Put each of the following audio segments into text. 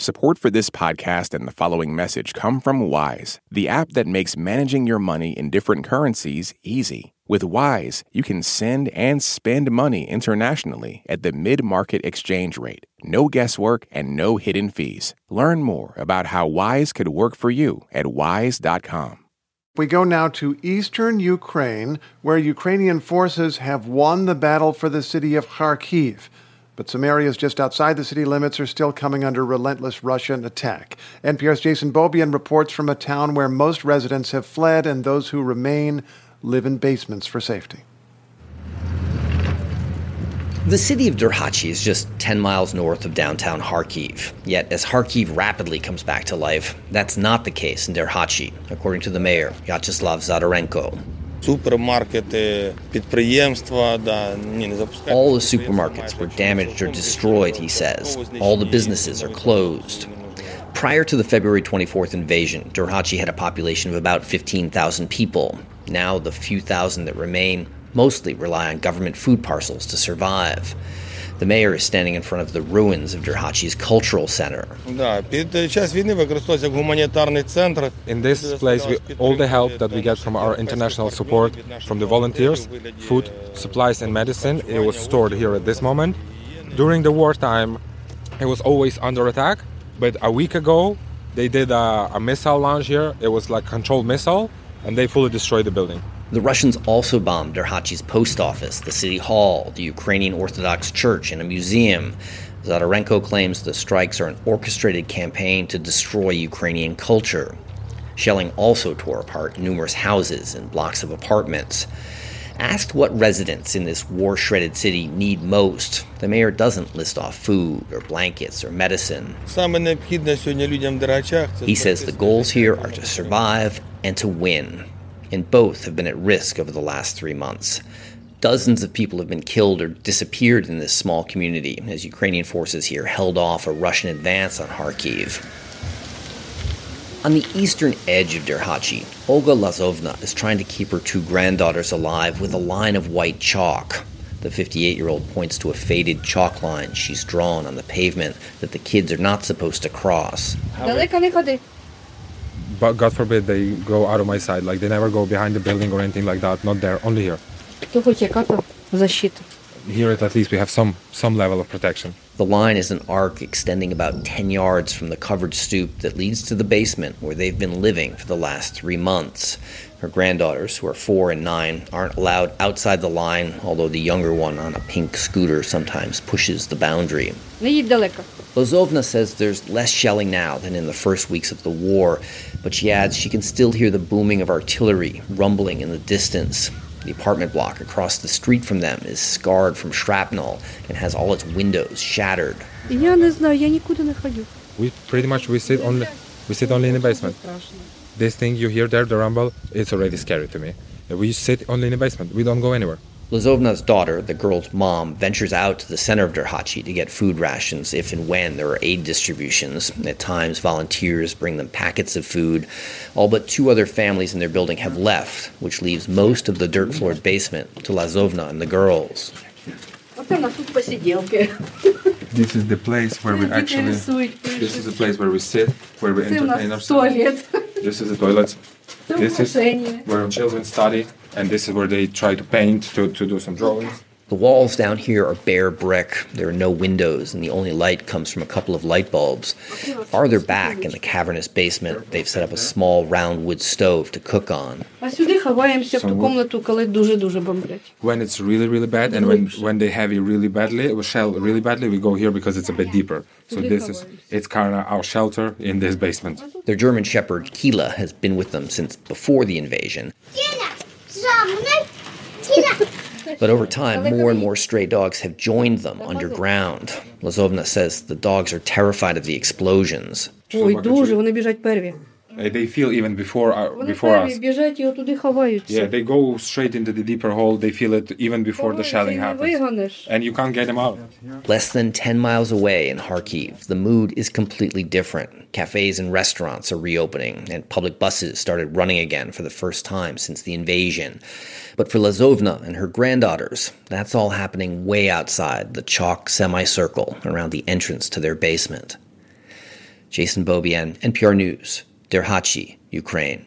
Support for this podcast and the following message come from Wise, the app that makes managing your money in different currencies easy. With Wise, you can send and spend money internationally at the mid market exchange rate. No guesswork and no hidden fees. Learn more about how Wise could work for you at wise.com. We go now to eastern Ukraine, where Ukrainian forces have won the battle for the city of Kharkiv. But some areas just outside the city limits are still coming under relentless Russian attack. NPR's Jason Beaubien reports from a town where most residents have fled and those who remain live in basements for safety. The city of Derhachi is just 10 miles north of downtown Kharkiv. Yet, as Kharkiv rapidly comes back to life, that's not the case in Derhachi, according to the mayor, Vyacheslav Zadorenko. All the supermarkets were damaged or destroyed, he says. All the businesses are closed. Prior to the February 24th invasion, Derhachi had a population of about 15,000 people. Now, the few thousand that remain mostly rely on government food parcels to survive. The mayor is standing in front of the ruins of Derhachi's cultural center. In this place, we, all the help that we get from our international support, from the volunteers, food, supplies, and medicine, it was stored here at this moment. During the wartime, it was always under attack, but a week ago, they did a, a missile launch here. It was like controlled missile, and they fully destroyed the building. The Russians also bombed Derhachi's post office, the city hall, the Ukrainian Orthodox Church, and a museum. Zadorenko claims the strikes are an orchestrated campaign to destroy Ukrainian culture. Shelling also tore apart numerous houses and blocks of apartments. Asked what residents in this war shredded city need most, the mayor doesn't list off food or blankets or medicine. He says the goals here are to survive and to win. And both have been at risk over the last three months. Dozens of people have been killed or disappeared in this small community as Ukrainian forces here held off a Russian advance on Kharkiv. On the eastern edge of Derhachi, Olga Lazovna is trying to keep her two granddaughters alive with a line of white chalk. The 58 year old points to a faded chalk line she's drawn on the pavement that the kids are not supposed to cross but God forbid they go out of my sight. Like they never go behind the building or anything like that. Not there, only here. Here at least we have some some level of protection. The line is an arc extending about 10 yards from the covered stoop that leads to the basement where they've been living for the last three months. Her granddaughters, who are four and nine, aren't allowed outside the line, although the younger one on a pink scooter sometimes pushes the boundary. Lozovna says there's less shelling now than in the first weeks of the war, but she adds she can still hear the booming of artillery rumbling in the distance. The apartment block across the street from them is scarred from shrapnel and has all its windows shattered. We pretty much we sit only we sit only in the basement. This thing you hear there, the rumble, it's already scary to me. We sit only in the basement. We don't go anywhere. Lozovna's daughter, the girl's mom, ventures out to the center of Derhachi to get food rations if and when there are aid distributions. At times, volunteers bring them packets of food. All but two other families in their building have left, which leaves most of the dirt floored basement to Lazovna and the girls. This is the place where we actually. This is the place where we sit, where we entertain ourselves. This is the toilet. This is where children study, and this is where they try to paint, to, to do some drawings. The walls down here are bare brick. There are no windows, and the only light comes from a couple of light bulbs. Farther back in the cavernous basement, they've set up a small round wood stove to cook on. When it's really, really bad, and when, when they have it really badly, we shell really badly, we go here because it's a bit deeper. So this is, it's kind of our shelter in this basement. Their German shepherd, Kila, has been with them since before the invasion. But over time, more and more stray dogs have joined them underground. Lazovna says the dogs are terrified of the explosions. Ой, дуже, вони біжать перві. Uh, They feel even before, uh, Вони before перві us. біжать і отуди ховаються. Yeah, they go straight into the deeper hole. They feel it even before the Ховаються, shelling і не happens. вигониш. And you can't get them out. Less than 10 miles away in Kharkiv, the mood is completely different. Cafes and restaurants are reopening, and public buses started running again for the first time since the invasion. But for Lazovna and her granddaughters, that's all happening way outside the chalk semicircle around the entrance to their basement. Jason Beaubien, NPR News, Derhachi, Ukraine.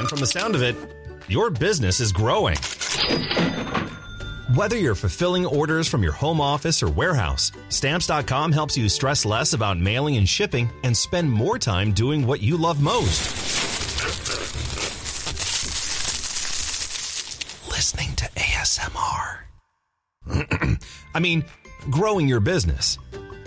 And from the sound of it, your business is growing. Whether you're fulfilling orders from your home office or warehouse, Stamps.com helps you stress less about mailing and shipping and spend more time doing what you love most. Listening to ASMR. I mean, growing your business.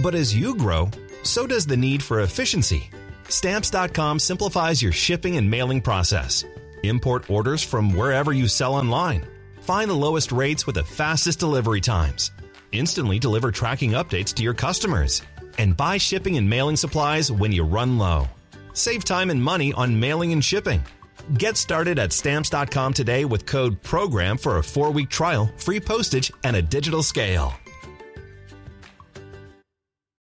But as you grow, so does the need for efficiency. Stamps.com simplifies your shipping and mailing process. Import orders from wherever you sell online. Find the lowest rates with the fastest delivery times. Instantly deliver tracking updates to your customers. And buy shipping and mailing supplies when you run low. Save time and money on mailing and shipping. Get started at stamps.com today with code PROGRAM for a four week trial, free postage, and a digital scale.